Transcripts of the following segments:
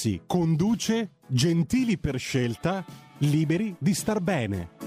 Rossi conduce Gentili per scelta, liberi di star bene.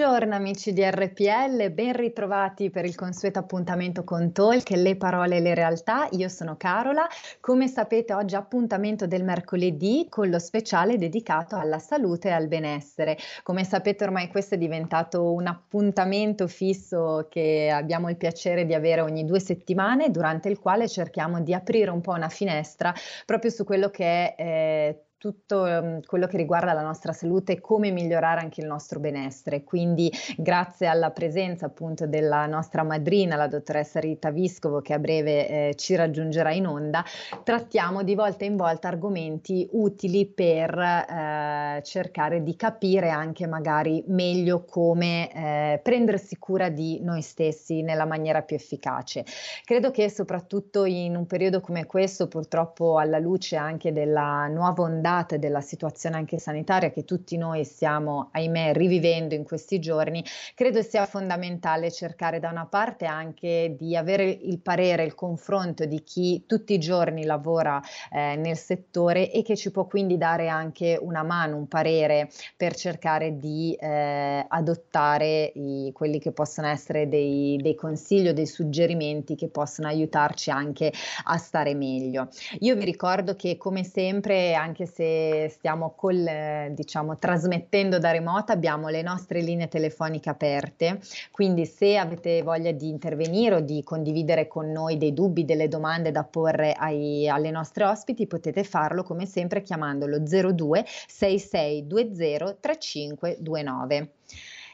Buongiorno amici di RPL, ben ritrovati per il consueto appuntamento con Talk, le parole e le realtà. Io sono Carola, come sapete oggi appuntamento del mercoledì con lo speciale dedicato alla salute e al benessere. Come sapete ormai questo è diventato un appuntamento fisso che abbiamo il piacere di avere ogni due settimane, durante il quale cerchiamo di aprire un po' una finestra proprio su quello che è... Eh, tutto um, quello che riguarda la nostra salute e come migliorare anche il nostro benessere. Quindi grazie alla presenza appunto della nostra madrina, la dottoressa Rita Viscovo, che a breve eh, ci raggiungerà in onda, trattiamo di volta in volta argomenti utili per eh, cercare di capire anche magari meglio come eh, prendersi cura di noi stessi nella maniera più efficace. Credo che soprattutto in un periodo come questo, purtroppo alla luce anche della nuova ondata, ondate della situazione anche sanitaria che tutti noi stiamo, ahimè, rivivendo in questi giorni, credo sia fondamentale cercare da una parte anche di avere il parere, il confronto di chi tutti i giorni lavora eh, nel settore e che ci può quindi dare anche una mano, un parere per cercare di eh, adottare i, quelli che possono essere dei, dei consigli o dei suggerimenti che possono aiutarci anche a stare meglio. Io vi ricordo che come sempre, anche se se stiamo col, diciamo, trasmettendo da remota abbiamo le nostre linee telefoniche aperte, quindi se avete voglia di intervenire o di condividere con noi dei dubbi, delle domande da porre ai, alle nostre ospiti, potete farlo come sempre chiamandolo 02 6620 3529.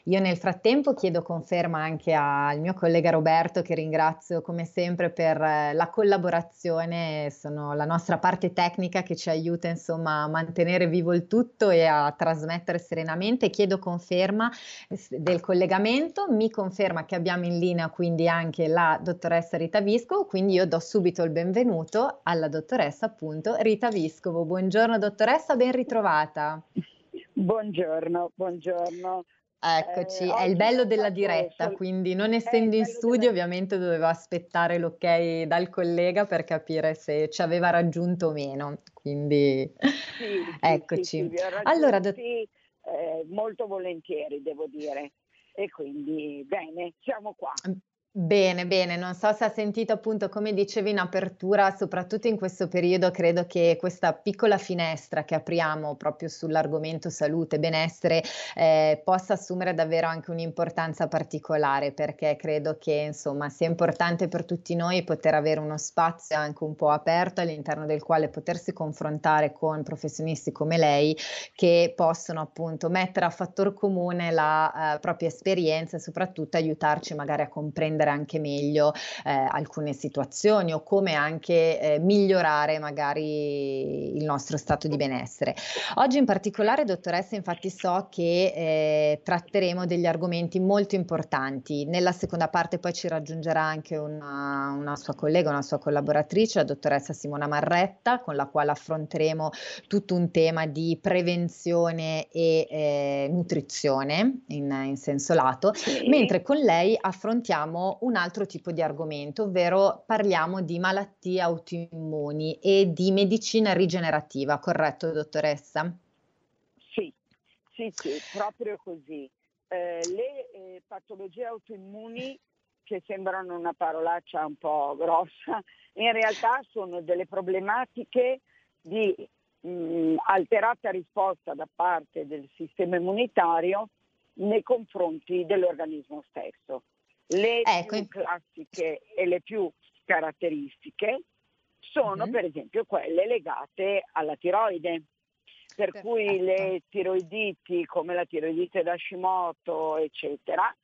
Io nel frattempo chiedo conferma anche al mio collega Roberto che ringrazio come sempre per eh, la collaborazione, sono la nostra parte tecnica che ci aiuta insomma a mantenere vivo il tutto e a trasmettere serenamente. Chiedo conferma del collegamento, mi conferma che abbiamo in linea quindi anche la dottoressa Rita Viscovo, quindi io do subito il benvenuto alla dottoressa appunto Rita Viscovo. Buongiorno dottoressa, ben ritrovata. Buongiorno, buongiorno. Eccoci, eh, è il bello della diretta, quindi non essendo in studio della... ovviamente dovevo aspettare l'ok dal collega per capire se ci aveva raggiunto o meno, quindi sì, eccoci. Sì, sì, allora, dott- eh, molto volentieri devo dire e quindi bene, siamo qua. Bene, bene, non so se ha sentito appunto come dicevi in apertura, soprattutto in questo periodo credo che questa piccola finestra che apriamo proprio sull'argomento salute e benessere eh, possa assumere davvero anche un'importanza particolare perché credo che insomma sia importante per tutti noi poter avere uno spazio anche un po' aperto all'interno del quale potersi confrontare con professionisti come lei che possono appunto mettere a fattor comune la uh, propria esperienza e soprattutto aiutarci magari a comprendere comprendere anche meglio eh, alcune situazioni o come anche eh, migliorare magari il nostro stato di benessere. Oggi in particolare, dottoressa, infatti so che eh, tratteremo degli argomenti molto importanti. Nella seconda parte poi ci raggiungerà anche una, una sua collega, una sua collaboratrice, la dottoressa Simona Marretta, con la quale affronteremo tutto un tema di prevenzione e eh, nutrizione in, in senso lato, sì. mentre con lei affrontiamo un altro tipo di argomento, ovvero parliamo di malattie autoimmuni e di medicina rigenerativa, corretto dottoressa? Sì, sì, sì, proprio così. Eh, le eh, patologie autoimmuni che sembrano una parolaccia un po' grossa, in realtà sono delle problematiche di mh, alterata risposta da parte del sistema immunitario nei confronti dell'organismo stesso. Le ecco. più classiche e le più caratteristiche sono mm-hmm. per esempio quelle legate alla tiroide, per Perfetto. cui le tiroiditi come la tiroidite d'Hashimoto, eccetera,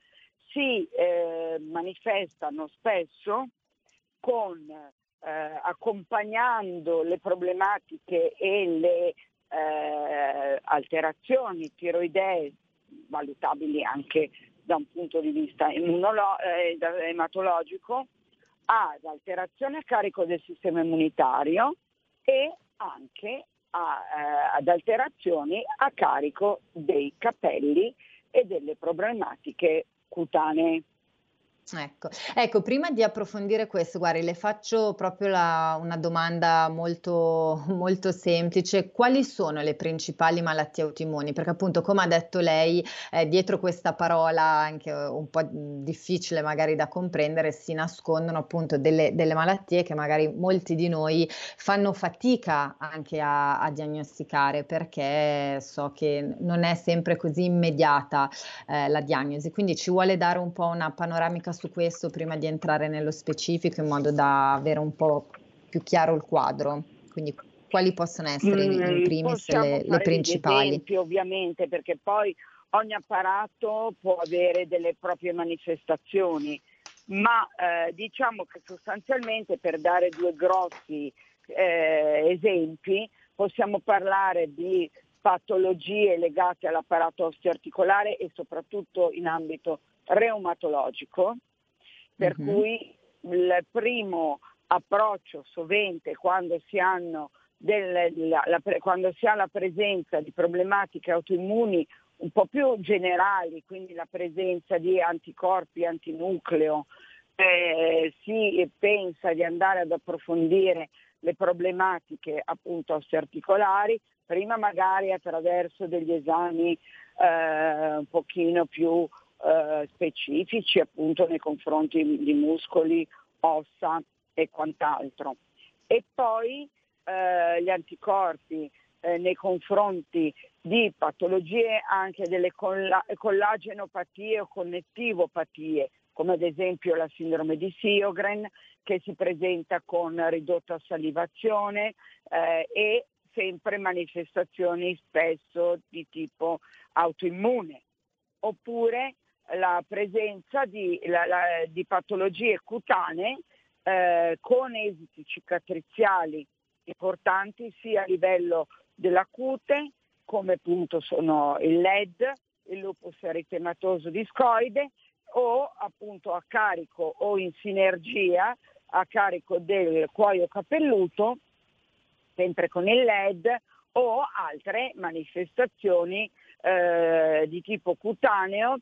si eh, manifestano spesso con, eh, accompagnando le problematiche e le eh, alterazioni tiroidee valutabili anche da un punto di vista immunolo- eh, ematologico ad alterazione a carico del sistema immunitario e anche a, eh, ad alterazioni a carico dei capelli e delle problematiche cutanee. Ecco. ecco, prima di approfondire questo, guardi, le faccio proprio la, una domanda molto, molto semplice. Quali sono le principali malattie autoimmuni? Perché appunto, come ha detto lei, eh, dietro questa parola anche un po' difficile magari da comprendere, si nascondono appunto delle, delle malattie che magari molti di noi fanno fatica anche a, a, diagnosticare perché so che non è sempre così immediata eh, la diagnosi. Quindi ci vuole dare un po' una panoramica su questo prima di entrare nello specifico in modo da avere un po' più chiaro il quadro? Quindi quali possono essere mm, in primis le, le principali? Esempi, ovviamente, perché poi ogni apparato può avere delle proprie manifestazioni, ma eh, diciamo che sostanzialmente per dare due grossi eh, esempi possiamo parlare di patologie legate all'apparato osteoarticolare e soprattutto in ambito reumatologico, per uh-huh. cui il primo approccio sovente quando si, del, la, la, quando si ha la presenza di problematiche autoimmuni un po' più generali, quindi la presenza di anticorpi antinucleo, eh, si pensa di andare ad approfondire le problematiche appunto osteoarticolari, prima magari attraverso degli esami eh, un pochino più eh, specifici appunto nei confronti di muscoli, ossa e quant'altro. E poi eh, gli anticorpi eh, nei confronti di patologie anche delle colla- collagenopatie o connettivopatie, come ad esempio la sindrome di Siogren che si presenta con ridotta salivazione eh, e sempre manifestazioni spesso di tipo autoimmune. Oppure la presenza di, la, la, di patologie cutanee eh, con esiti cicatriziali importanti sia a livello della cute come appunto sono il LED, il lupus eritematoso discoide o appunto a carico o in sinergia a carico del cuoio capelluto sempre con il LED o altre manifestazioni eh, di tipo cutaneo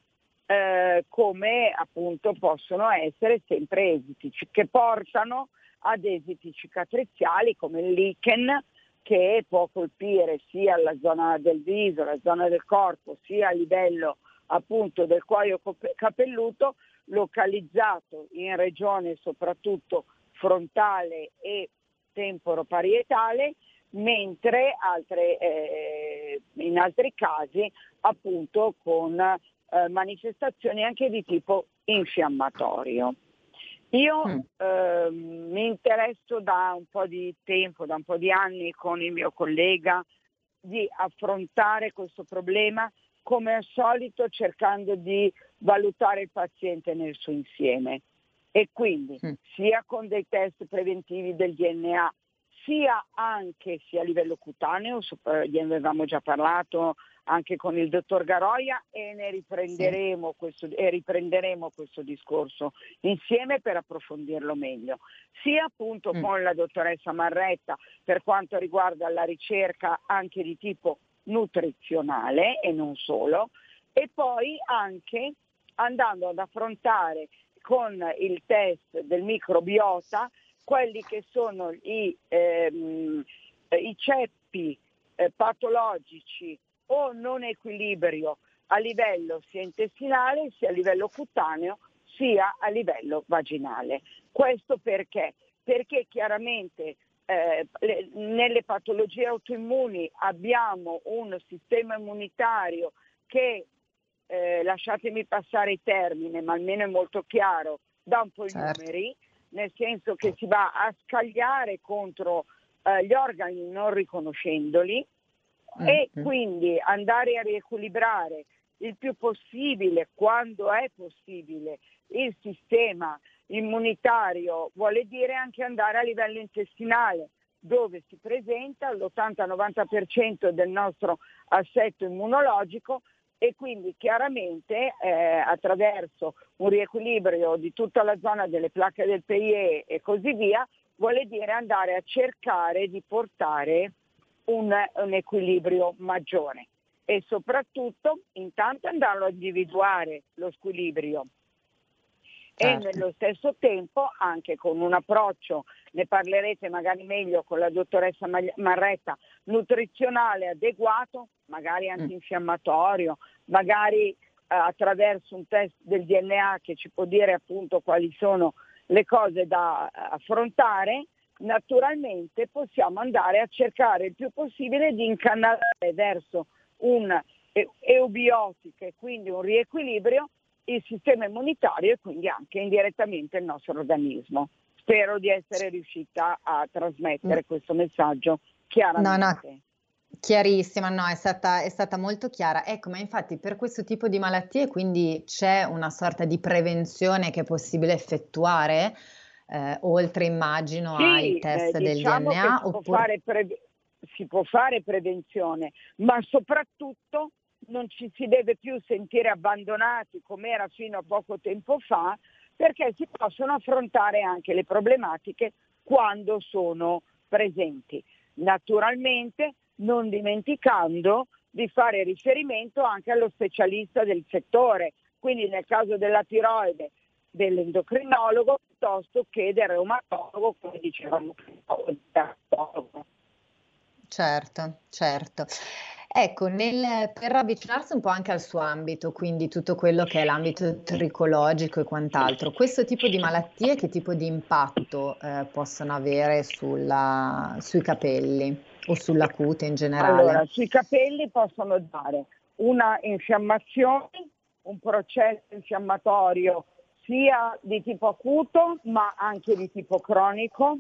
eh, come appunto possono essere sempre esiti che portano ad esiti cicatriziali come il lichen che può colpire sia la zona del viso, la zona del corpo, sia a livello appunto del cuoio capelluto, localizzato in regione soprattutto frontale e temporoparietale, mentre altre, eh, in altri casi appunto con eh, manifestazioni anche di tipo infiammatorio. Io mm. eh, mi interesso da un po' di tempo, da un po' di anni con il mio collega di affrontare questo problema come al solito cercando di valutare il paziente nel suo insieme e quindi mm. sia con dei test preventivi del DNA sia anche sia a livello cutaneo, ne avevamo già parlato anche con il dottor Garoia e ne riprenderemo, sì. questo, e riprenderemo questo discorso insieme per approfondirlo meglio, sia appunto mm. con la dottoressa Marretta per quanto riguarda la ricerca anche di tipo nutrizionale e non solo, e poi anche andando ad affrontare con il test del microbiota quelli che sono i, ehm, i ceppi eh, patologici o non equilibrio a livello sia intestinale sia a livello cutaneo sia a livello vaginale. Questo perché? Perché chiaramente eh, le, nelle patologie autoimmuni abbiamo un sistema immunitario che, eh, lasciatemi passare i termini, ma almeno è molto chiaro, dà un po' i certo. numeri, nel senso che si va a scagliare contro eh, gli organi non riconoscendoli mm-hmm. e quindi andare a riequilibrare il più possibile, quando è possibile, il sistema immunitario vuole dire anche andare a livello intestinale, dove si presenta l'80-90% del nostro assetto immunologico e quindi chiaramente eh, attraverso un riequilibrio di tutta la zona delle placche del PIE e così via, vuole dire andare a cercare di portare un, un equilibrio maggiore e soprattutto intanto andare a individuare lo squilibrio certo. e nello stesso tempo anche con un approccio, ne parlerete magari meglio con la dottoressa Marretta, nutrizionale adeguato, magari mm. antinfiammatorio, magari eh, attraverso un test del DNA che ci può dire appunto quali sono le cose da eh, affrontare, naturalmente possiamo andare a cercare il più possibile di incanalare verso un eubiotico e quindi un riequilibrio il sistema immunitario e quindi anche indirettamente il nostro organismo. Spero di essere riuscita a trasmettere mm. questo messaggio chiaramente. No, no. Chiarissima, no, è stata, è stata, molto chiara. Ecco, ma infatti per questo tipo di malattie quindi c'è una sorta di prevenzione che è possibile effettuare, eh, oltre immagino sì, ai test eh, diciamo del DNA? Si, oppure... può pre- si può fare prevenzione, ma soprattutto non ci si deve più sentire abbandonati come era fino a poco tempo fa, perché si possono affrontare anche le problematiche quando sono presenti. Naturalmente non dimenticando di fare riferimento anche allo specialista del settore, quindi nel caso della tiroide dell'endocrinologo piuttosto che del reumatologo, come dicevamo prima. Certo, certo. Ecco, nel, per avvicinarsi un po' anche al suo ambito, quindi tutto quello che è l'ambito tricologico e quant'altro, questo tipo di malattie che tipo di impatto eh, possono avere sulla, sui capelli o sulla cute in generale? Allora, sui capelli possono dare una infiammazione, un processo infiammatorio sia di tipo acuto ma anche di tipo cronico,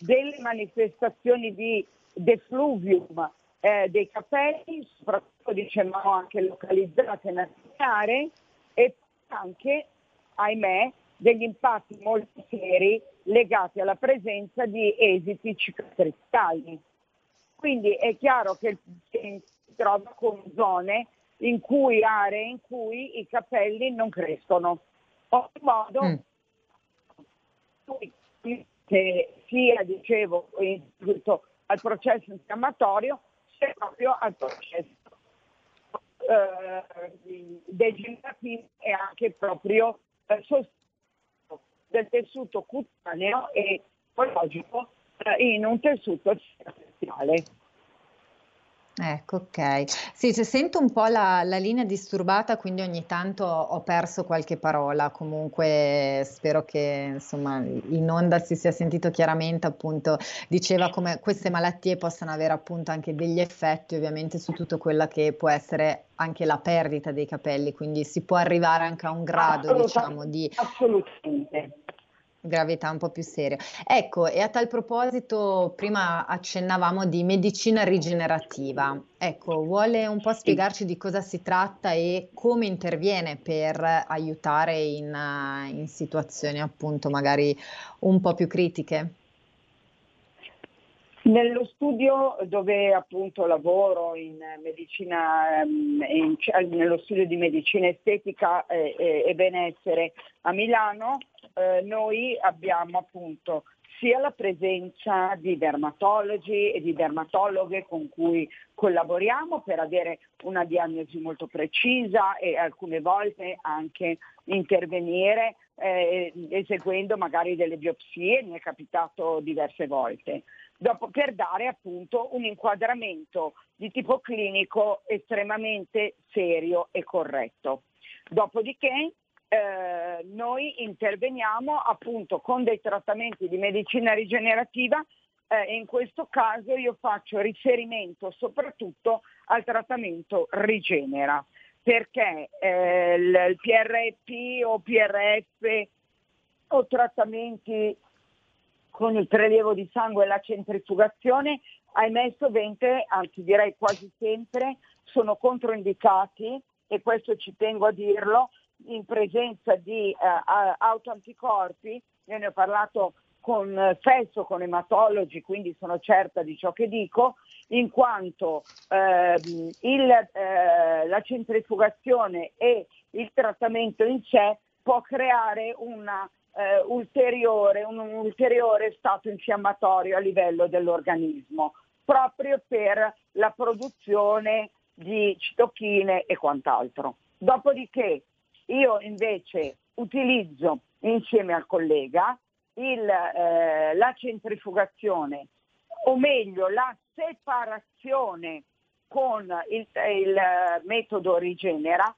delle manifestazioni di defluvium eh, dei capelli, soprattutto dicevamo anche localizzate nelle aree e anche, ahimè, degli impatti molto seri legati alla presenza di esiti cicatrizzali. Quindi è chiaro che il paziente si trova con zone in cui, aree in cui i capelli non crescono. In modo mm. che sia, dicevo, in al processo infiammatorio, sia proprio al processo eh, degenerativo e anche proprio eh, del tessuto cutaneo e psicologico eh, in un tessuto cicatriziale. Ecco, ok. Sì, cioè, sento un po' la, la, linea disturbata, quindi ogni tanto ho perso qualche parola. Comunque spero che insomma in onda si sia sentito chiaramente, appunto, diceva come queste malattie possano avere appunto anche degli effetti ovviamente su tutto quella che può essere anche la perdita dei capelli, quindi si può arrivare anche a un grado, diciamo, di... Assolutamente gravità un po' più seria. Ecco, e a tal proposito, prima accennavamo di medicina rigenerativa. Ecco, vuole un po' spiegarci di cosa si tratta e come interviene per aiutare in, in situazioni appunto magari un po' più critiche? Nello studio dove appunto lavoro in medicina, ehm, in, nello studio di medicina estetica e, e benessere a Milano, eh, noi abbiamo appunto sia la presenza di dermatologi e di dermatologhe con cui collaboriamo per avere una diagnosi molto precisa e alcune volte anche intervenire eh, eseguendo magari delle biopsie, mi è capitato diverse volte, dopo per dare appunto un inquadramento di tipo clinico estremamente serio e corretto. Dopodiché eh, noi interveniamo appunto con dei trattamenti di medicina rigenerativa eh, in questo caso io faccio riferimento soprattutto al trattamento Rigenera perché eh, il PRP o PRF o trattamenti con il prelievo di sangue e la centrifugazione, ahimè sovente, anzi direi quasi sempre, sono controindicati e questo ci tengo a dirlo, in presenza di uh, autoanticorpi, io ne ho parlato con spesso con ematologi, quindi sono certa di ciò che dico, in quanto eh, il, eh, la centrifugazione e il trattamento in sé può creare una, eh, ulteriore, un, un ulteriore stato infiammatorio a livello dell'organismo, proprio per la produzione di citochine e quant'altro. Dopodiché io invece utilizzo insieme al collega il, eh, la centrifugazione o meglio la separazione con il, il metodo rigenera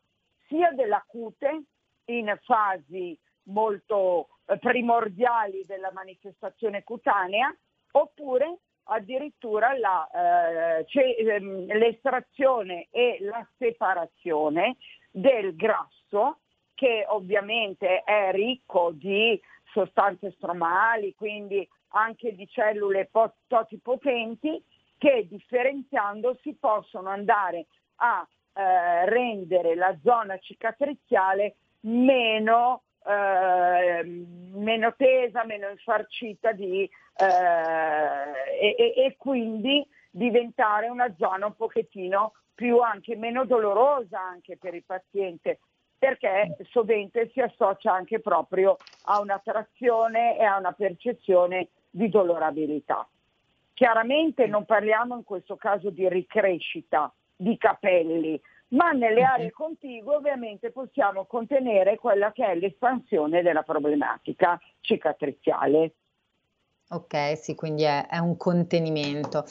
sia della cute in fasi molto eh, primordiali della manifestazione cutanea oppure addirittura la, eh, ehm, l'estrazione e la separazione del grasso che ovviamente è ricco di sostanze stromali, quindi anche di cellule totipotenti che differenziandosi possono andare a eh, rendere la zona cicatriziale meno, eh, meno tesa, meno infarcita di, eh, e, e, quindi diventare una zona un pochettino più anche meno dolorosa anche per il paziente perché sovente si associa anche proprio a una trazione e a una percezione di dolorabilità. Chiaramente non parliamo in questo caso di ricrescita di capelli, ma nelle aree contigue ovviamente possiamo contenere quella che è l'espansione della problematica cicatriziale. Ok, sì, quindi è, è un contenimento.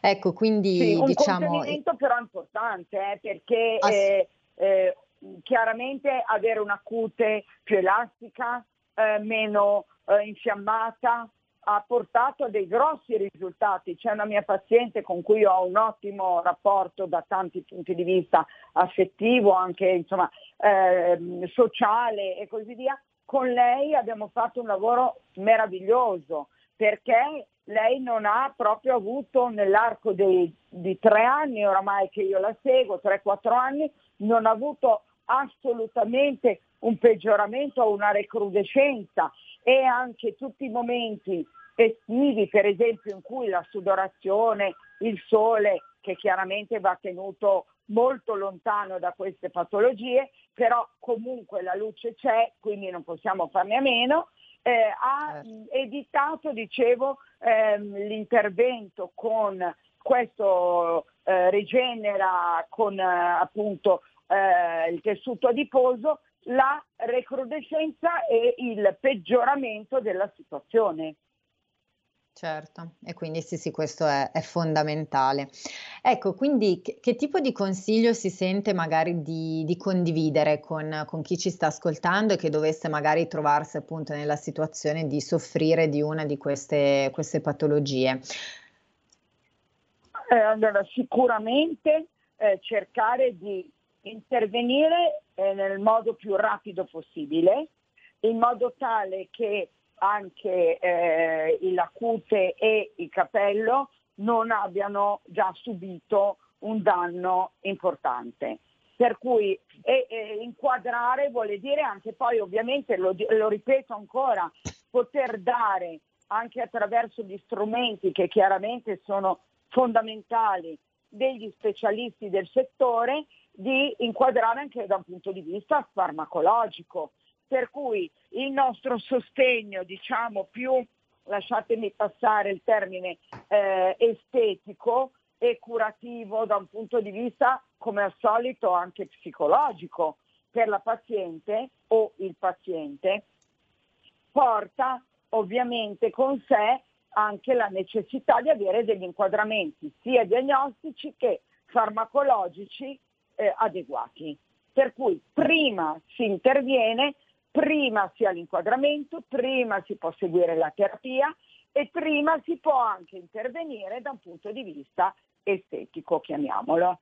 Ecco, quindi sì, un diciamo... contenimento però importante, eh, perché Ass- eh, eh, chiaramente avere una cute più elastica, eh, meno eh, infiammata, ha portato a dei grossi risultati. C'è una mia paziente con cui ho un ottimo rapporto da tanti punti di vista affettivo, anche insomma, eh, sociale e così via. Con lei abbiamo fatto un lavoro meraviglioso perché lei non ha proprio avuto nell'arco dei, di tre anni oramai che io la seguo, 3-4 anni, non ha avuto assolutamente un peggioramento o una recrudescenza e anche tutti i momenti estivi, per esempio, in cui la sudorazione, il sole, che chiaramente va tenuto molto lontano da queste patologie, però comunque la luce c'è, quindi non possiamo farne a meno, eh, ha certo. editato, dicevo, ehm, l'intervento con questo eh, Regenera, con eh, appunto eh, il tessuto adiposo, la recrudescenza e il peggioramento della situazione. Certo, e quindi sì, sì, questo è, è fondamentale. Ecco, quindi che, che, tipo di consiglio si sente magari di, di condividere con, con, chi ci sta ascoltando e che dovesse magari trovarsi appunto nella situazione di soffrire di una di queste, queste patologie? Eh, allora, sicuramente eh, cercare di intervenire eh, nel modo più rapido possibile, in modo tale che anche eh, la cute e il capello non abbiano già subito un danno importante. Per cui e, e inquadrare vuole dire anche poi ovviamente, lo, lo ripeto ancora, poter dare anche attraverso gli strumenti che chiaramente sono fondamentali degli specialisti del settore, di inquadrare anche da un punto di vista farmacologico, per cui il nostro sostegno, diciamo più, lasciatemi passare il termine eh, estetico e curativo da un punto di vista, come al solito, anche psicologico per la paziente o il paziente, porta ovviamente con sé anche la necessità di avere degli inquadramenti sia diagnostici che farmacologici eh, adeguati. Per cui prima si interviene, prima si ha l'inquadramento, prima si può seguire la terapia e prima si può anche intervenire da un punto di vista estetico, chiamiamolo.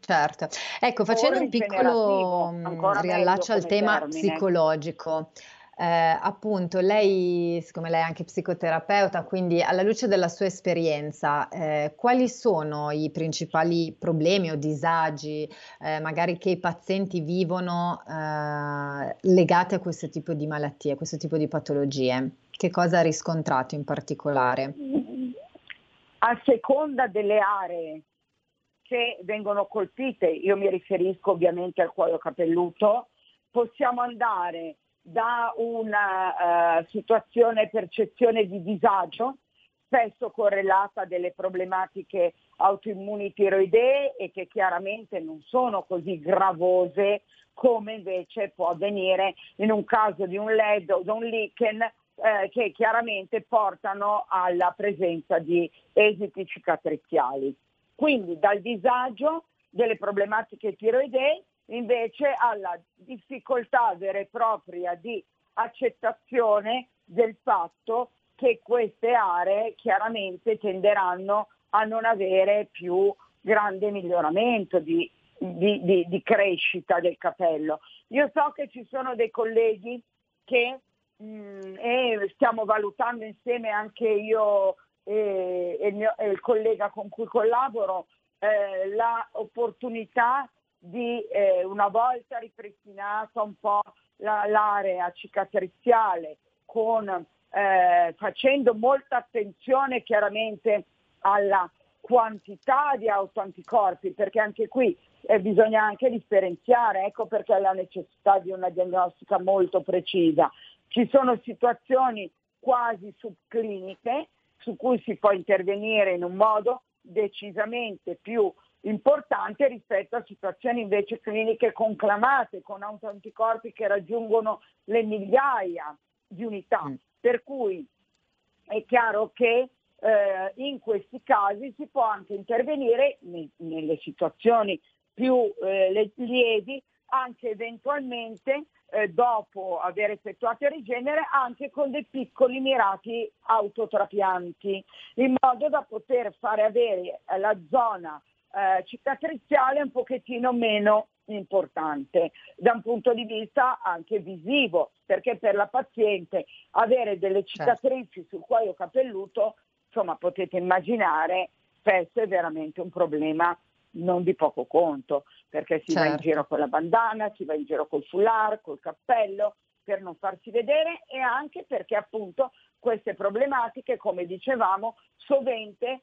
Certo, ecco, facendo un piccolo mm, riallaccio al tema termine. psicologico, eh, appunto, lei, siccome lei è anche psicoterapeuta, quindi alla luce della sua esperienza, eh, quali sono i principali problemi o disagi, eh, magari che i pazienti vivono eh, legati a questo tipo di malattie, a questo tipo di patologie? Che cosa ha riscontrato in particolare? A seconda delle aree che vengono colpite, io mi riferisco ovviamente al cuoio capelluto, possiamo andare da una uh, situazione percezione di disagio, spesso correlata a delle problematiche autoimmuni tiroidee e che chiaramente non sono così gravose come invece può avvenire in un caso di un LED o di un lichen eh, che chiaramente portano alla presenza di esiti cicatriziali. Quindi dal disagio delle problematiche tiroidee invece alla difficoltà vera e propria di accettazione del fatto che queste aree chiaramente tenderanno a non avere più grande miglioramento di, di, di, di crescita del capello. Io so che ci sono dei colleghi che mh, mm, stiamo valutando insieme anche io e, e, il, mio, e il collega con cui collaboro eh, l'opportunità di eh, una volta ripristinata un po' la, l'area cicatriziale con, eh, facendo molta attenzione chiaramente alla quantità di autoanticorpi perché anche qui eh, bisogna anche differenziare, ecco perché la necessità di una diagnostica molto precisa. Ci sono situazioni quasi subcliniche su cui si può intervenire in un modo decisamente più importante rispetto a situazioni invece cliniche conclamate con autoanticorpi che raggiungono le migliaia di unità. Mm. Per cui è chiaro che eh, in questi casi si può anche intervenire ne, nelle situazioni più eh, lievi anche eventualmente eh, dopo aver effettuato il rigenere anche con dei piccoli mirati autotrapianti in modo da poter fare avere la zona eh, cicatriziale un pochettino meno importante da un punto di vista anche visivo, perché per la paziente avere delle certo. cicatrici certo. sul cuoio capelluto, insomma potete immaginare, spesso è veramente un problema non di poco conto, perché si certo. va in certo. giro con la bandana, si va in giro col foulard, col cappello, per non farsi vedere e anche perché appunto queste problematiche, come dicevamo, sovente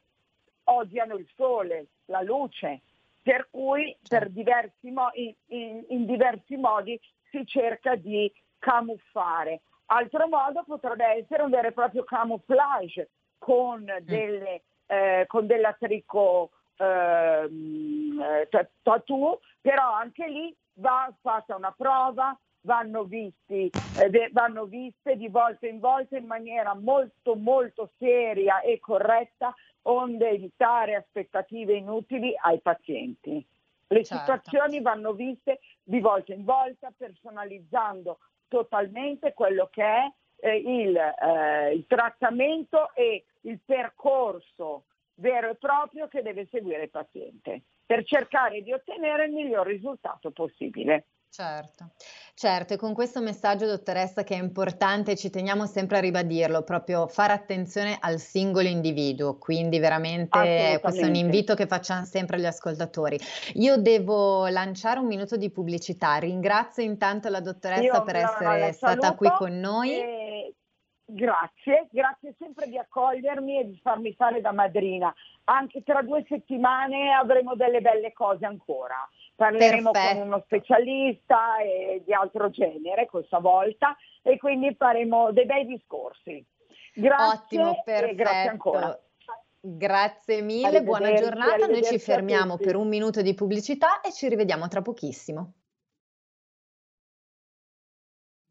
odiano il sole, la luce, per cui per diversi mo- in, in, in diversi modi si cerca di camuffare. Altro modo potrebbe essere un vero e proprio camouflage con, mm. delle, eh, con dell'atrico eh, tattoo, però anche lì va fatta una prova, vanno, visti, eh, vanno viste di volta in volta in maniera molto molto seria e corretta onde evitare aspettative inutili ai pazienti. Le certo. situazioni vanno viste di volta in volta, personalizzando totalmente quello che è eh, il, eh, il trattamento e il percorso vero e proprio che deve seguire il paziente per cercare di ottenere il miglior risultato possibile. Certo, certo, e con questo messaggio, dottoressa, che è importante, ci teniamo sempre a ribadirlo, proprio fare attenzione al singolo individuo, quindi veramente questo è un invito che facciamo sempre agli ascoltatori. Io devo lanciare un minuto di pubblicità, ringrazio intanto la dottoressa Io per essere stata qui con noi. E... Grazie, grazie sempre di accogliermi e di farmi fare da madrina. Anche tra due settimane avremo delle belle cose ancora parleremo Perfetto. con uno specialista e di altro genere questa volta e quindi faremo dei bei discorsi. Grazie Ottimo, perfetto. grazie ancora. Grazie mille, buona giornata. Noi ci fermiamo per un minuto di pubblicità e ci rivediamo tra pochissimo.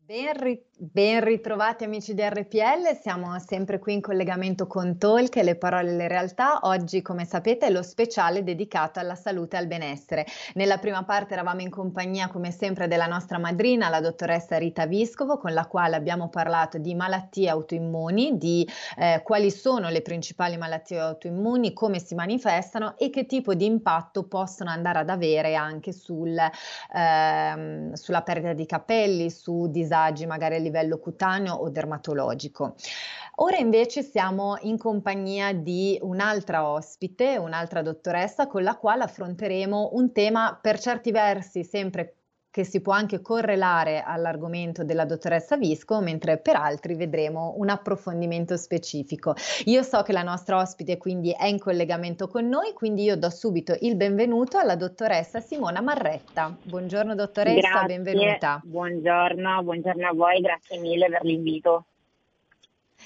Ben, ri- ben, ritrovati amici di RPL, siamo sempre qui in collegamento con Talk, le parole e le realtà. Oggi, come sapete, è lo speciale dedicato alla salute e al benessere. Nella prima parte eravamo in compagnia, come sempre, della nostra madrina, la dottoressa Rita Viscovo, con la quale abbiamo parlato di malattie autoimmuni, di eh, quali sono le principali malattie autoimmuni, come si manifestano e che tipo di impatto possono andare ad avere anche sul, ehm, sulla perdita di capelli, su disagi disagi magari a livello cutaneo o dermatologico. Ora invece siamo in compagnia di un'altra ospite, un'altra dottoressa con la quale affronteremo un tema per certi versi sempre che si può anche correlare all'argomento della dottoressa Visco, mentre per altri vedremo un approfondimento specifico. Io so che la nostra ospite quindi è in collegamento con noi, quindi io do subito il benvenuto alla dottoressa Simona Marretta. Buongiorno dottoressa, grazie, benvenuta. Buongiorno, buongiorno a voi, grazie mille per l'invito.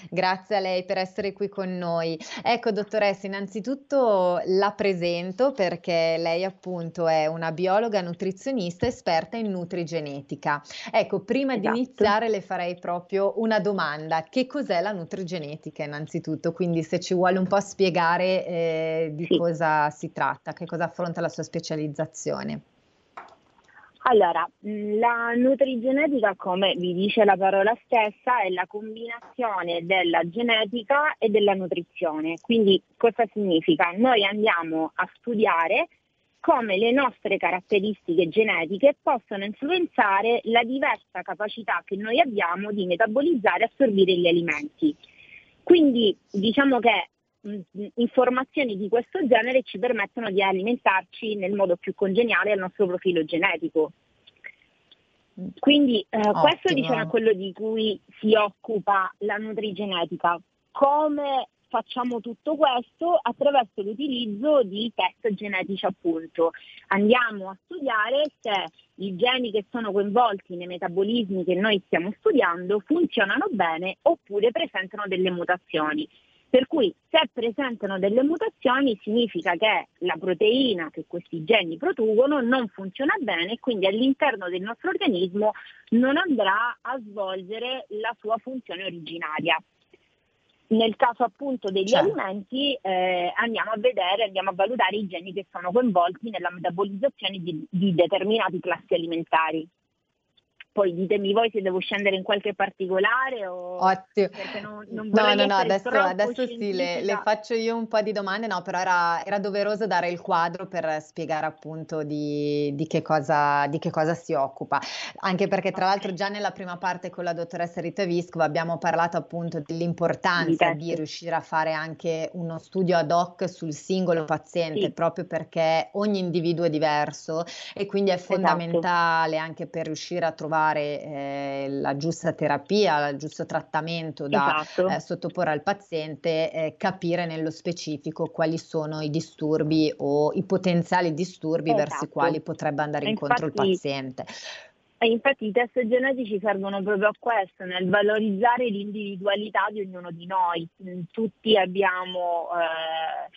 Grazie a lei per essere qui con noi. Ecco, dottoressa, innanzitutto la presento perché lei appunto è una biologa nutrizionista esperta in nutrigenetica. Ecco, prima esatto. di iniziare le farei proprio una domanda. Che cos'è la nutrigenetica innanzitutto? Quindi se ci vuole un po' spiegare eh, di sì. cosa si tratta, che cosa affronta la sua specializzazione. Allora, la nutrigenetica, come vi dice la parola stessa, è la combinazione della genetica e della nutrizione. Quindi cosa significa? Noi andiamo a studiare come le nostre caratteristiche genetiche possono influenzare la diversa capacità che noi abbiamo di metabolizzare e assorbire gli alimenti. Quindi diciamo che informazioni di questo genere ci permettono di alimentarci nel modo più congeniale al nostro profilo genetico. Quindi eh, questo diciamo, è quello di cui si occupa la nutrigenetica. Come facciamo tutto questo? Attraverso l'utilizzo di test genetici appunto. Andiamo a studiare se i geni che sono coinvolti nei metabolismi che noi stiamo studiando funzionano bene oppure presentano delle mutazioni. Per cui se presentano delle mutazioni significa che la proteina che questi geni producono non funziona bene e quindi all'interno del nostro organismo non andrà a svolgere la sua funzione originaria. Nel caso appunto degli certo. alimenti eh, andiamo a vedere, andiamo a valutare i geni che sono coinvolti nella metabolizzazione di, di determinati classi alimentari. Poi ditemi voi se devo scendere in qualche particolare o Ottimo. Non, non no, no, no, adesso, adesso sì, le, le, faccio io un po' di domande, no, però era, era doveroso dare il quadro per spiegare appunto di, di, che cosa, di, che cosa, si occupa. Anche perché tra l'altro già nella prima parte con la dottoressa Rita Viscova abbiamo parlato appunto dell'importanza di riuscire a fare anche uno studio ad hoc sul singolo paziente, sì. proprio perché ogni individuo è diverso e quindi è esatto. fondamentale esatto. anche per riuscire a trovare trovare eh, la giusta terapia, il giusto trattamento da esatto. eh, sottoporre al paziente, eh, capire nello specifico quali sono i disturbi o i potenziali disturbi esatto. verso i quali potrebbe andare incontro Infatti, il paziente. Infatti i test genetici servono proprio a questo, nel valorizzare l'individualità di ognuno di noi. Tutti abbiamo eh,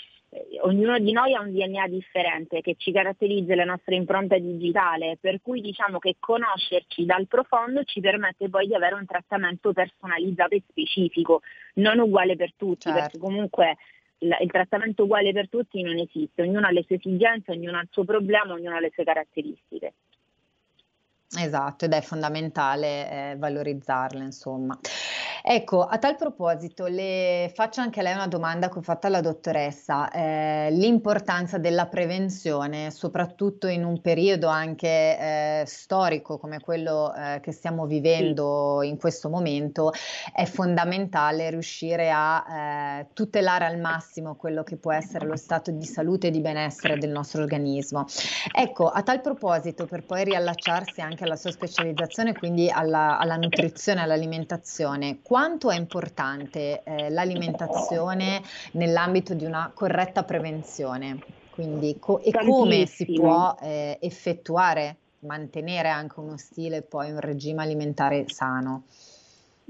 ognuno di noi ha un DNA differente che ci caratterizza la nostra impronta digitale, per cui diciamo che conoscerci dal profondo ci permette poi di avere un trattamento personalizzato e specifico, non uguale per tutti, certo. perché comunque il, il trattamento uguale per tutti non esiste, ognuno ha le sue esigenze, ognuno ha il suo problema, ognuno ha le sue caratteristiche. Esatto, ed è fondamentale eh, valorizzarle, insomma. Ecco, a tal proposito, le faccio anche a lei una domanda che ho fatto alla dottoressa, eh, l'importanza della prevenzione, soprattutto in un periodo anche eh, storico come quello eh, che stiamo vivendo in questo momento, è fondamentale riuscire a eh, tutelare al massimo quello che può essere lo stato di salute e di benessere del nostro organismo. Ecco, a tal proposito, per poi riallacciarsi anche alla sua specializzazione, quindi alla, alla nutrizione, all'alimentazione, quanto è importante eh, l'alimentazione nell'ambito di una corretta prevenzione? Quindi co- e come si può eh, effettuare, mantenere anche uno stile poi un regime alimentare sano?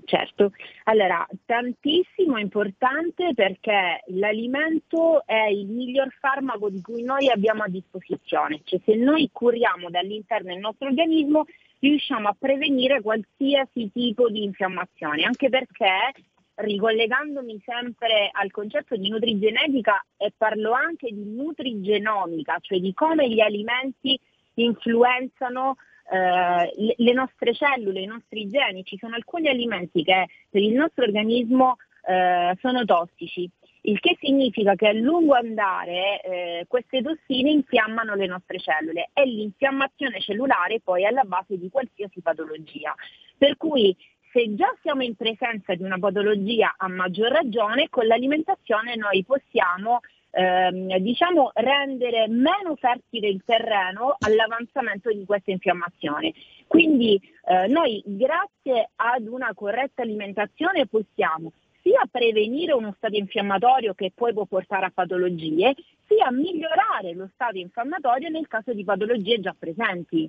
Certo, allora tantissimo importante perché l'alimento è il miglior farmaco di cui noi abbiamo a disposizione, cioè se noi curiamo dall'interno il nostro organismo riusciamo a prevenire qualsiasi tipo di infiammazione, anche perché ricollegandomi sempre al concetto di nutrigenetica e parlo anche di nutrigenomica, cioè di come gli alimenti influenzano eh, le nostre cellule, i nostri geni. Ci sono alcuni alimenti che per il nostro organismo eh, sono tossici, il che significa che a lungo andare eh, queste tossine infiammano le nostre cellule e l'infiammazione cellulare poi è alla base di qualsiasi patologia. Per cui se già siamo in presenza di una patologia a maggior ragione, con l'alimentazione noi possiamo ehm, diciamo, rendere meno fertile il terreno all'avanzamento di questa infiammazione. Quindi eh, noi grazie ad una corretta alimentazione possiamo sia prevenire uno stato infiammatorio che poi può portare a patologie, sia migliorare lo stato infiammatorio nel caso di patologie già presenti.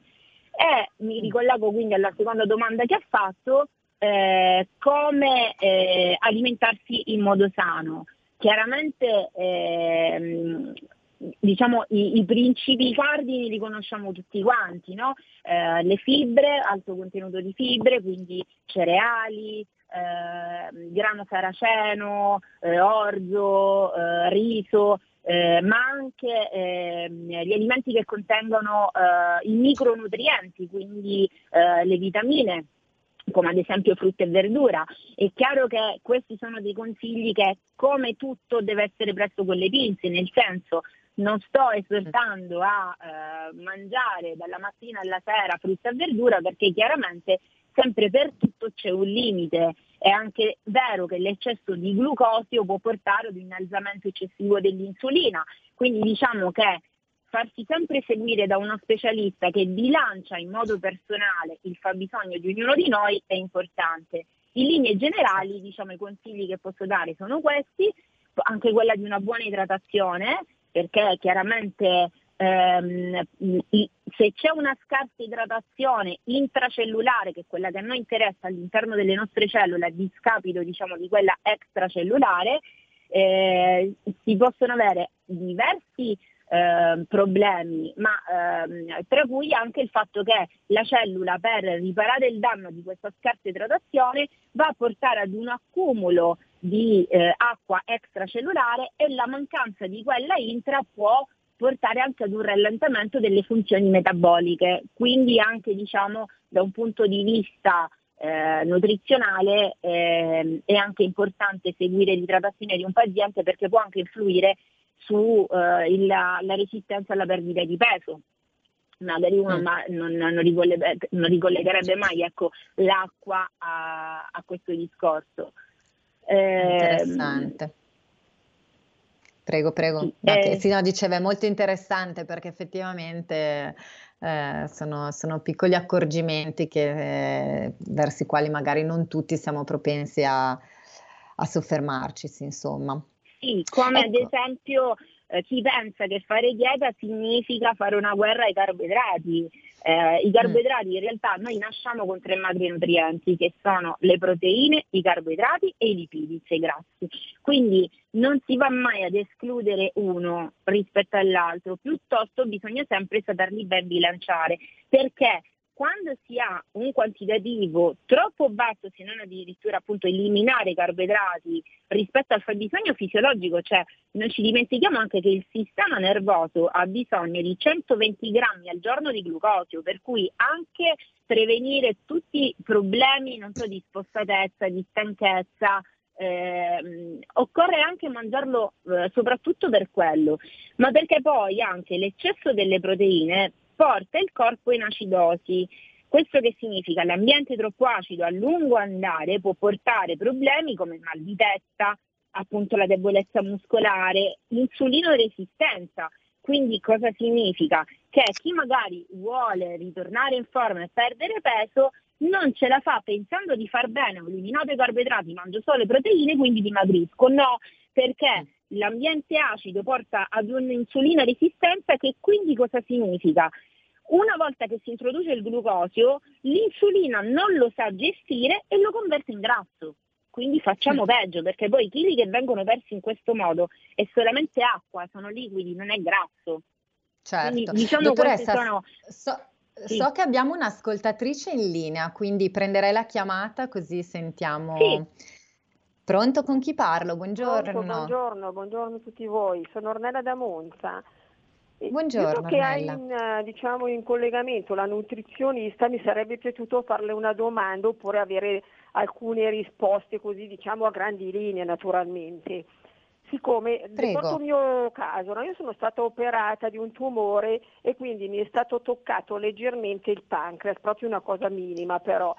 E mi ricollego quindi alla seconda domanda che ha fatto, eh, come eh, alimentarsi in modo sano. Chiaramente ehm, diciamo, i, i, principi cardini li conosciamo tutti quanti, no? eh, le fibre, alto contenuto di fibre, quindi cereali, eh, grano saraceno, eh, orzo, eh, riso, eh, ma anche ehm, gli alimenti che contengono eh, i micronutrienti, quindi le vitamine come ad esempio frutta e verdura. È chiaro che questi sono dei consigli che come tutto deve essere preso con le pinze, nel senso non sto esortando a eh, mangiare dalla mattina alla sera frutta e verdura perché chiaramente sempre per tutto c'è un limite. È anche vero che l'eccesso di glucosio può portare ad un innalzamento eccessivo dell'insulina, quindi diciamo che farsi sempre seguire da uno specialista che bilancia in modo personale il fabbisogno di ognuno di noi è importante. In linee generali, diciamo, i consigli che posso dare sono questi, anche quella di una buona idratazione, perché chiaramente ehm, se c'è una scarsa idratazione intracellulare, che è quella che a noi interessa all'interno delle nostre cellule, a discapito diciamo, di quella extracellulare, eh, si possono avere diversi eh, problemi, ma ehm, tra cui anche il fatto che la cellula per riparare il danno di questa scarsa idratazione va a portare ad un accumulo di eh, acqua extracellulare e la mancanza di quella intra può portare anche ad un rallentamento delle funzioni metaboliche. Quindi anche diciamo, da un punto di vista eh, nutrizionale eh, è anche importante seguire l'idratazione di un paziente perché può anche influire sulla eh, resistenza alla perdita di peso. Magari uno mm. ma non, non, ricollegherebbe, non, ricollegherebbe mai ecco, l'acqua a, a, questo discorso. Eh, interessante. Prego, prego. Eh, sì, no, diceva, è molto interessante perché effettivamente eh, sono, sono, piccoli accorgimenti che, eh, verso i quali magari non tutti siamo propensi a, a soffermarci, insomma. Sì, come ecco. ad esempio eh, chi pensa che fare dieta significa fare una guerra ai carboidrati. Eh, I carboidrati in realtà noi nasciamo con tre macronutrienti che sono le proteine, i carboidrati e i lipidi, cioè i grassi. Quindi non si va mai ad escludere uno rispetto all'altro, piuttosto bisogna sempre saperli ben bilanciare perché quando si ha un quantitativo troppo basso, se non addirittura appunto eliminare i carboidrati rispetto al fabbisogno fisiologico, cioè noi ci dimentichiamo anche che il sistema nervoso ha bisogno di 120 grammi al giorno di glucosio, per cui anche prevenire tutti i problemi non so, di spostatezza, di stanchezza, eh, occorre anche mangiarlo eh, soprattutto per quello, ma perché poi anche l'eccesso delle proteine porta il corpo in acidosi. Questo che significa? L'ambiente troppo acido a lungo andare può portare problemi come mal di testa, appunto la debolezza muscolare, l'insulinoresistenza. Quindi cosa significa? Che chi magari vuole ritornare in forma e perdere peso non ce la fa pensando di far bene, ho eliminato i carboidrati, mangio solo le proteine, quindi dimagrisco. No, perché l'ambiente acido porta ad un'insulina resistenza che quindi cosa significa? Una volta che si introduce il glucosio, l'insulina non lo sa gestire e lo converte in grasso. Quindi facciamo peggio perché poi i chili che vengono persi in questo modo è solamente acqua, sono liquidi, non è grasso. Certo. Quindi, diciamo Dottoressa, sono... so, sì. so, che abbiamo un'ascoltatrice in linea, quindi prenderei la chiamata così sentiamo. Sì. Pronto con chi parlo? Buongiorno. Pronto, buongiorno, buongiorno a tutti voi. Sono Ornella da Monza. Buongiorno. che hai in, eh, diciamo, in collegamento la nutrizionista, mi sarebbe piaciuto farle una domanda oppure avere alcune risposte così diciamo a grandi linee naturalmente. Siccome porto il mio caso, no? io sono stata operata di un tumore e quindi mi è stato toccato leggermente il pancreas, proprio una cosa minima però.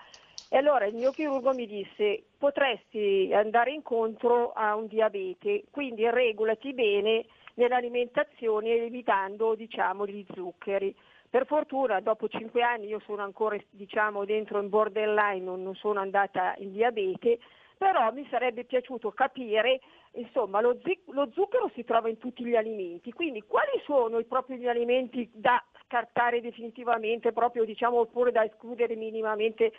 E allora il mio chirurgo mi disse potresti andare incontro a un diabete, quindi regolati bene nell'alimentazione evitando diciamo, gli zuccheri. Per fortuna dopo cinque anni io sono ancora diciamo, dentro in borderline, non sono andata in diabete, però mi sarebbe piaciuto capire, insomma, lo, zic- lo, zucchero si trova in tutti gli alimenti, quindi quali sono i propri alimenti da scartare definitivamente, proprio diciamo, oppure da escludere minimamente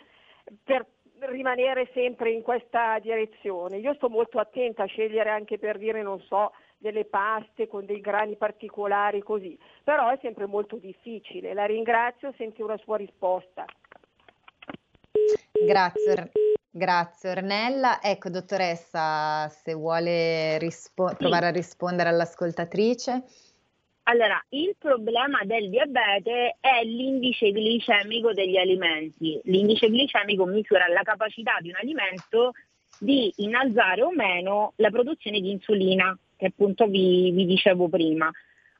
per rimanere sempre in questa direzione. Io sto molto attenta a scegliere anche per dire, non so, delle paste con dei grani particolari così, però è sempre molto difficile. La ringrazio, senti una sua risposta. Grazie, grazie Ornella. Ecco, dottoressa, se vuole rispo- provare a rispondere all'ascoltatrice. Allora, il problema del diabete è l'indice glicemico degli alimenti. L'indice glicemico misura la capacità di un alimento di innalzare o meno la produzione di insulina, che appunto vi, vi dicevo prima.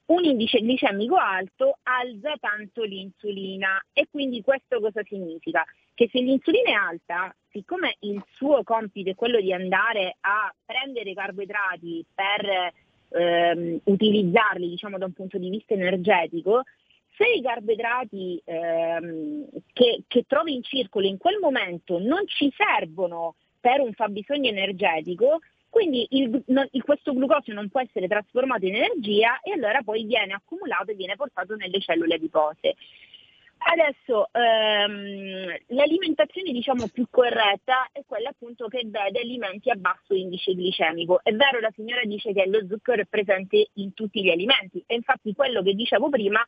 Un indice glicemico alto alza tanto l'insulina e quindi questo cosa significa? Che se l'insulina è alta, siccome il suo compito è quello di andare a prendere carboidrati per ehm, utilizzarli diciamo, da un punto di vista energetico, se i carboidrati ehm, che, che trovi in circolo in quel momento non ci servono per un fabbisogno energetico, quindi il, il, questo glucosio non può essere trasformato in energia e allora poi viene accumulato e viene portato nelle cellule adipose. Adesso ehm, l'alimentazione diciamo più corretta è quella appunto che vede alimenti a basso indice glicemico. È vero, la signora dice che lo zucchero è presente in tutti gli alimenti e infatti quello che dicevo prima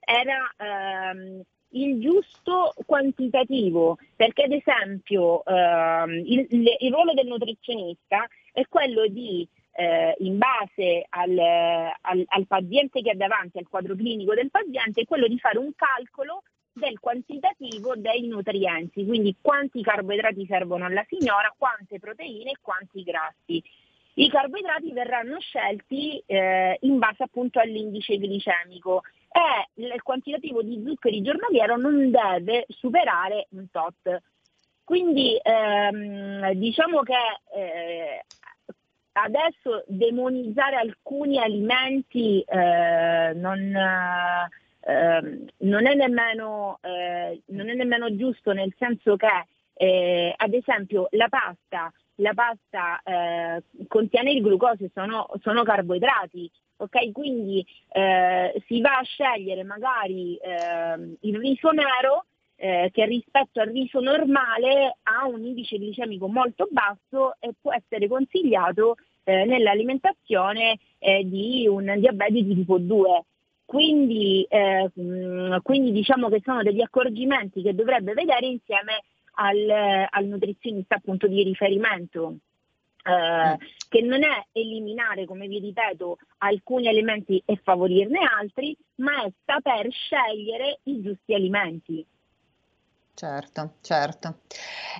era ehm, il giusto quantitativo, perché ad esempio ehm, il, il, ruolo del nutrizionista è quello di eh, in base al, al, al, paziente che ha davanti, al quadro clinico del paziente, è quello di fare un calcolo del quantitativo dei nutrienti, quindi quanti carboidrati servono alla signora, quante proteine e quanti grassi. I carboidrati verranno scelti eh, in base appunto all'indice glicemico e il quantitativo di zuccheri giornaliero non deve superare un tot. Quindi ehm, diciamo che eh, adesso demonizzare alcuni alimenti eh, non, eh, non, è nemmeno, eh, non, è nemmeno, giusto nel senso che eh, ad esempio la pasta, la pasta eh, contiene il glucosio, sono, sono carboidrati, ok? Quindi eh, si va a scegliere magari il riso nero eh, che rispetto al riso normale ha un indice glicemico molto basso e può essere consigliato eh, nell'alimentazione eh, di un diabete di tipo 2. Quindi, eh, mm, quindi, diciamo che sono degli accorgimenti che dovrebbe vedere insieme al, al nutrizionista appunto di riferimento. Eh, che non è eliminare, come vi ripeto, alcuni alimenti e favorirne altri, ma è saper scegliere i giusti alimenti. Certo, certo.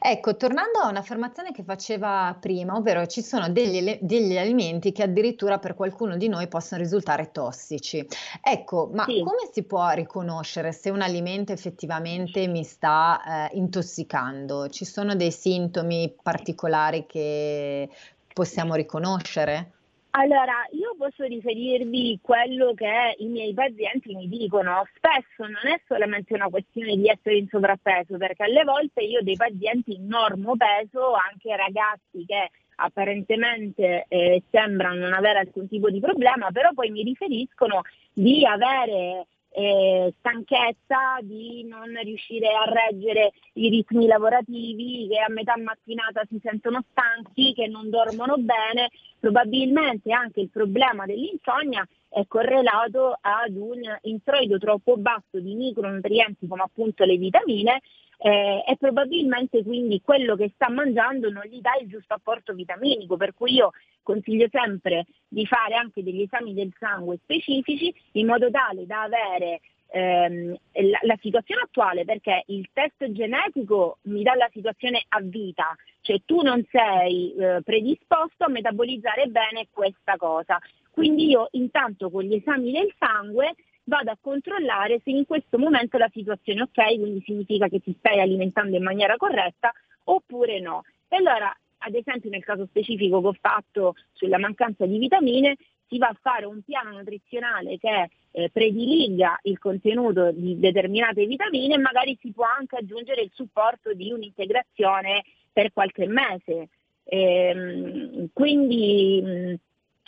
Ecco, tornando a un'affermazione che faceva prima, ovvero ci sono degli, degli alimenti che addirittura per qualcuno di noi possono risultare tossici. Ecco, ma sì. come si può riconoscere se un alimento effettivamente mi sta eh, intossicando? Ci sono dei sintomi particolari che possiamo riconoscere? Allora, io posso riferirvi quello che i miei pazienti mi dicono. Spesso non è solamente una questione di essere in sovrappeso, perché alle volte io ho dei pazienti in normo peso, anche ragazzi che apparentemente eh, sembrano non avere alcun tipo di problema, però poi mi riferiscono di avere eh, stanchezza, di non riuscire a reggere i ritmi lavorativi, che a metà mattinata si sentono stanchi, che non dormono bene, probabilmente anche il problema dell'insonnia è correlato ad un introito troppo basso di micronutrienti come appunto le vitamine eh, e probabilmente quindi quello che sta mangiando non gli dà il giusto apporto vitaminico, per cui io consiglio sempre di fare anche degli esami del sangue specifici in modo tale da avere ehm, la, la, situazione attuale, perché il test genetico mi dà la situazione a vita, cioè tu non sei eh, predisposto a metabolizzare bene questa cosa. Quindi io intanto con gli esami del sangue vado a controllare se in questo momento la situazione è ok, quindi significa che ti stai alimentando in maniera corretta oppure no. E allora, ad esempio nel caso specifico che ho fatto sulla mancanza di vitamine, si va a fare un piano nutrizionale che eh, prediliga il contenuto di determinate vitamine e magari si può anche aggiungere il supporto di un'integrazione per qualche mese. Ehm, quindi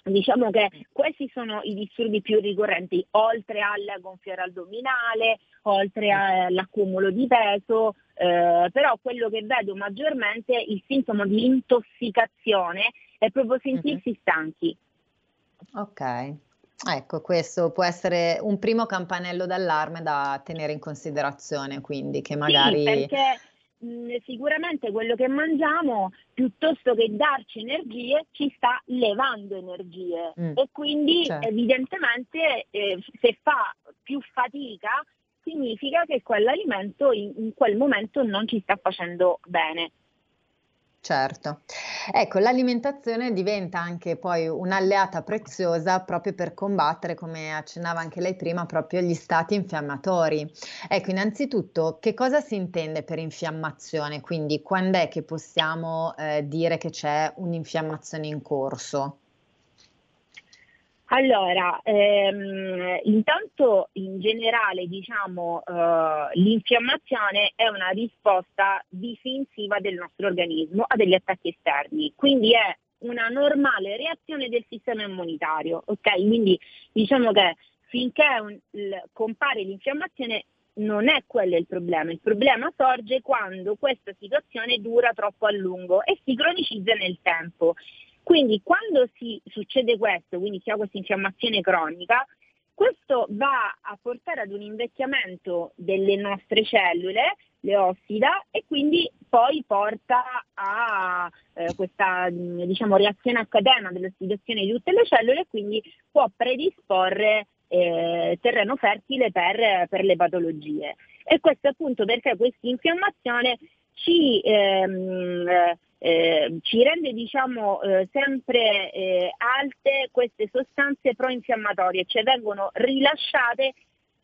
Diciamo che questi sono i disturbi più ricorrenti, oltre al gonfiore addominale, oltre all'accumulo di peso, eh, però quello che vedo maggiormente, il sintomo di intossicazione, è proprio sentirsi mm-hmm. stanchi. Ok, Ecco, questo può essere un primo campanello d'allarme da tenere in considerazione, quindi che magari... Sì, perché sicuramente quello che mangiamo, piuttosto che darci energie, ci sta levando energie mm. e quindi certo. evidentemente eh, se fa più fatica significa che quell'alimento in, in quel momento non ci sta facendo bene. Certo. Ecco, l'alimentazione diventa anche poi un'alleata preziosa proprio per combattere, come accennava anche lei prima, proprio gli stati infiammatori. Ecco, innanzitutto, che cosa si intende per infiammazione? Quindi, quando è che possiamo eh, dire che c'è un'infiammazione in corso? Allora, ehm, intanto in generale diciamo eh, l'infiammazione è una risposta difensiva del nostro organismo a degli attacchi esterni, quindi è una normale reazione del sistema immunitario, ok? Quindi diciamo che finché un, l, compare l'infiammazione non è quello il problema, il problema sorge quando questa situazione dura troppo a lungo e si cronicizza nel tempo quindi quando si succede questo, quindi si ha questa infiammazione cronica, questo va a portare ad un invecchiamento delle nostre cellule, le ossida, e quindi poi porta a eh, questa diciamo, reazione a catena dell'ossidazione di tutte le cellule e quindi può predisporre eh, terreno fertile per, per, le patologie. E questo appunto perché questa infiammazione ci ehm, eh, ci rende diciamo, eh, sempre eh, alte queste sostanze proinfiammatorie, cioè vengono rilasciate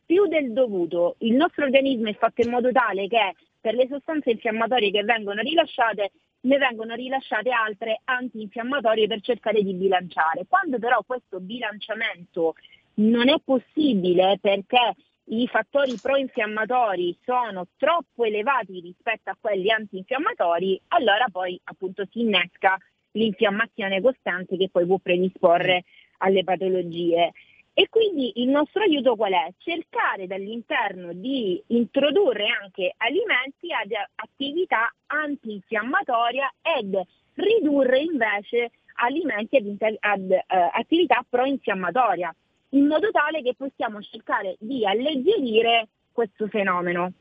più del dovuto. Il nostro organismo è fatto in modo tale che per le sostanze infiammatorie che vengono rilasciate ne vengono rilasciate altre antinfiammatorie per cercare di bilanciare. Quando però questo bilanciamento non è possibile perché i fattori proinfiammatori sono troppo elevati rispetto a quelli antinfiammatori, allora poi appunto si innesca l'infiammazione costante che poi può predisporre alle patologie. E quindi il nostro aiuto qual è? Cercare dall'interno di introdurre anche alimenti ad attività antinfiammatoria ed ridurre invece alimenti ad, ad, uh, attività proinfiammatoria in modo tale che possiamo cercare di alleggerire questo fenomeno.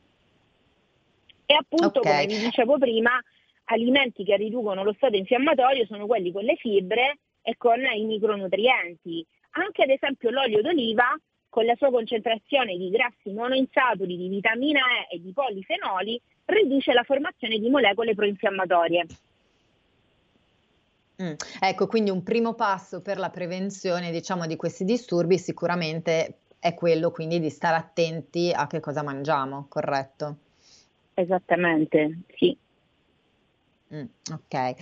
E appunto, okay. come vi dicevo prima, alimenti che riducono lo stato infiammatorio sono quelli con le fibre e con i micronutrienti. Anche ad esempio l'olio d'oliva, con la sua concentrazione di grassi monoinsaturi, di vitamina E e di polifenoli, riduce la formazione di molecole proinfiammatorie. Mm. Ecco, quindi un primo passo per la prevenzione, diciamo, di questi disturbi sicuramente è quello quindi di stare attenti a che cosa mangiamo, corretto? Esattamente, sì. Mm, ok,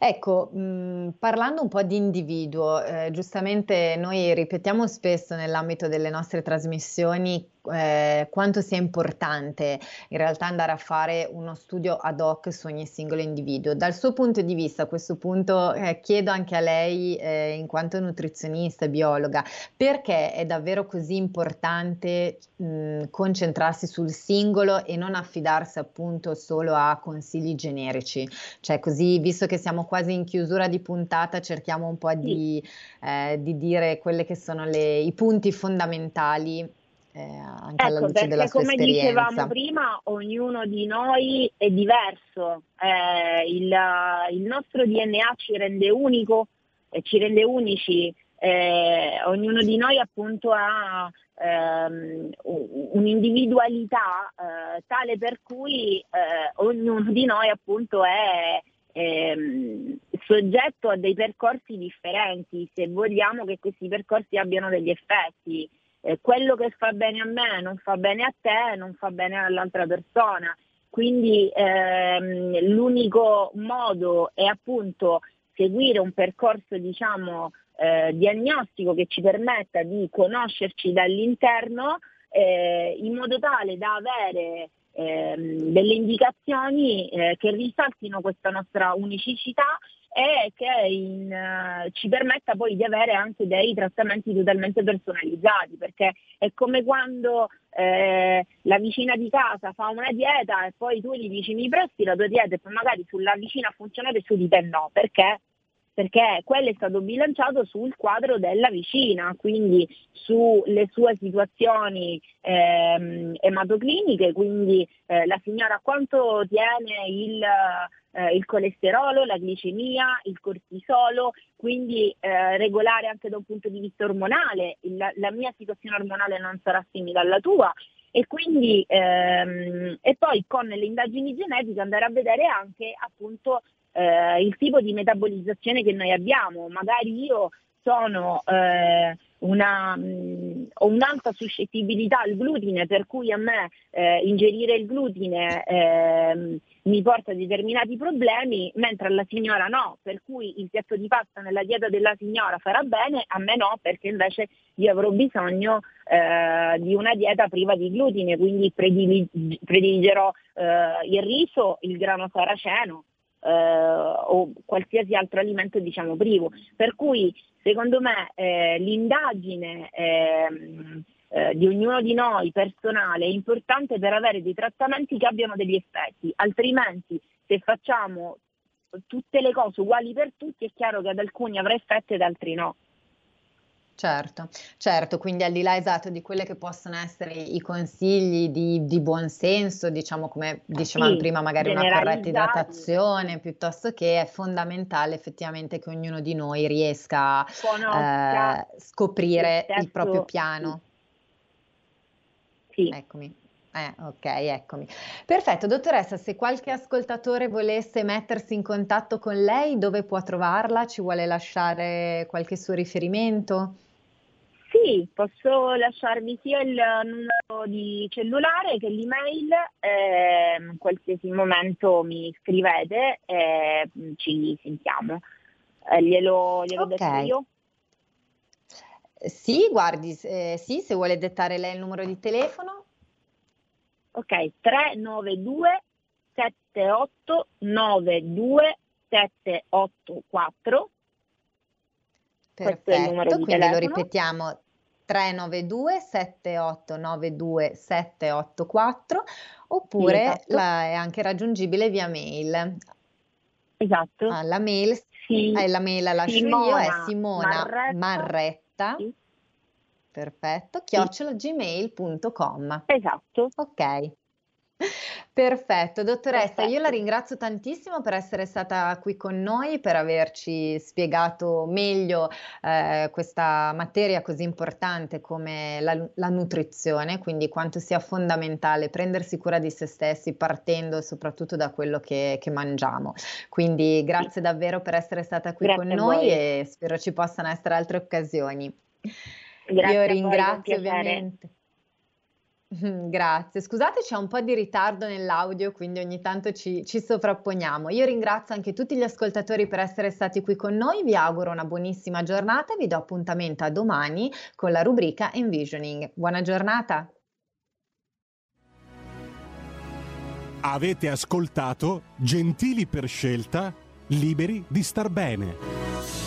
ecco, mh, mm, parlando un po' di individuo, eh, giustamente noi ripetiamo spesso nell'ambito delle nostre trasmissioni eh, quanto sia importante in realtà andare a fare uno studio ad hoc su ogni singolo individuo. Dal suo punto di vista, a questo punto eh, chiedo anche a lei, eh, in quanto nutrizionista e biologa, perché è davvero così importante mh, concentrarsi sul singolo e non affidarsi appunto solo a consigli generici? Cioè così, visto che siamo quasi in chiusura di puntata, cerchiamo un po' di, eh, di dire quelli che sono le, i punti fondamentali eh, anche alla ecco, luce della sua come esperienza. dicevamo prima, ognuno di noi è diverso, eh, il, il, nostro DNA ci rende unico, eh, ci rende unici, eh, ognuno di noi appunto ha ehm, un'individualità eh, tale per cui eh, ognuno di noi appunto è ehm, soggetto a dei percorsi differenti, se vogliamo che questi percorsi abbiano degli effetti eh, quello che fa bene a me non fa bene a te, non fa bene all'altra persona. Quindi ehm, l'unico modo è appunto seguire un percorso diciamo eh, diagnostico che ci permetta di conoscerci dall'interno eh, in modo tale da avere ehm, delle indicazioni eh, che risaltino questa nostra unicità e che in, uh, ci permetta poi di avere anche dei trattamenti totalmente personalizzati, perché è come quando eh, la vicina di casa fa una dieta e poi tu gli dici mi presti la tua dieta e poi magari sulla vicina ha funzionato e su di te no, perché? Perché quello è stato bilanciato sul quadro della vicina, quindi sulle sue situazioni ehm, ematocliniche, quindi eh, la signora quanto tiene il, eh, il, colesterolo, la glicemia, il cortisolo, quindi eh, regolare anche da un punto di vista ormonale, la, la mia situazione ormonale non sarà simile alla tua, e quindi ehm, e poi con le indagini genetiche andare a vedere anche appunto eh, il tipo di metabolizzazione che noi abbiamo. Magari io sono eh, una, mh, mm, ho un'alta suscettibilità al glutine, per cui a me eh, ingerire il glutine eh, mi porta a determinati problemi, mentre alla signora no, per cui il piatto di pasta nella dieta della signora farà bene, a me no, perché invece io avrò bisogno eh, di una dieta priva di glutine, quindi prediligerò eh, il riso, il grano saraceno, eh, o qualsiasi altro alimento diciamo privo. Per cui secondo me eh, l'indagine ehm, eh, di ognuno di noi personale è importante per avere dei trattamenti che abbiano degli effetti, altrimenti se facciamo tutte le cose uguali per tutti è chiaro che ad alcuni avrà effetti ed altri no. Certo, certo, quindi al di là esatto di quelli che possono essere i consigli di, di buon senso, diciamo come dicevamo sì, prima, magari una corretta idratazione, piuttosto che è fondamentale effettivamente che ognuno di noi riesca a eh, scoprire il, il proprio piano. Sì. Eccomi. Eh, ok, eccomi. Perfetto, dottoressa, se qualche ascoltatore volesse mettersi in contatto con lei, dove può trovarla? Ci vuole lasciare qualche suo riferimento? Sì, posso lasciarvi sia il numero di cellulare che l'email, eh, in qualsiasi momento mi scrivete e mm, ci sentiamo. Eh, glielo, glielo okay. detto io? Sì, guardi, eh, sì, se vuole dettare lei il numero di telefono. Ok, 392 78 92 784 Perfetto, quindi telefono. lo ripetiamo 392 7892 784 oppure esatto. la, è anche raggiungibile via mail. Esatto. Ah, la mail, sì. eh, la mail la lascio Simona io, è Simona Marretta. Marretta. Sì. Perfetto, chiocciolagmail.com. Esatto. Ok. Perfetto, dottoressa, Perfetto. io la ringrazio tantissimo per essere stata qui con noi, per averci spiegato meglio eh, questa materia così importante come la, la, nutrizione, quindi quanto sia fondamentale prendersi cura di se stessi partendo soprattutto da quello che, che mangiamo. Quindi grazie davvero per essere stata qui grazie con noi e spero ci possano essere altre occasioni. Grazie io ringrazio ovviamente. Mm, grazie, scusate c'è un po' di ritardo nell'audio, quindi ogni tanto ci, ci sovrapponiamo. Io ringrazio anche tutti gli ascoltatori per essere stati qui con noi, vi auguro una buonissima giornata e vi do appuntamento a domani con la rubrica Envisioning. Buona giornata! Avete ascoltato Gentili per scelta, liberi di star bene.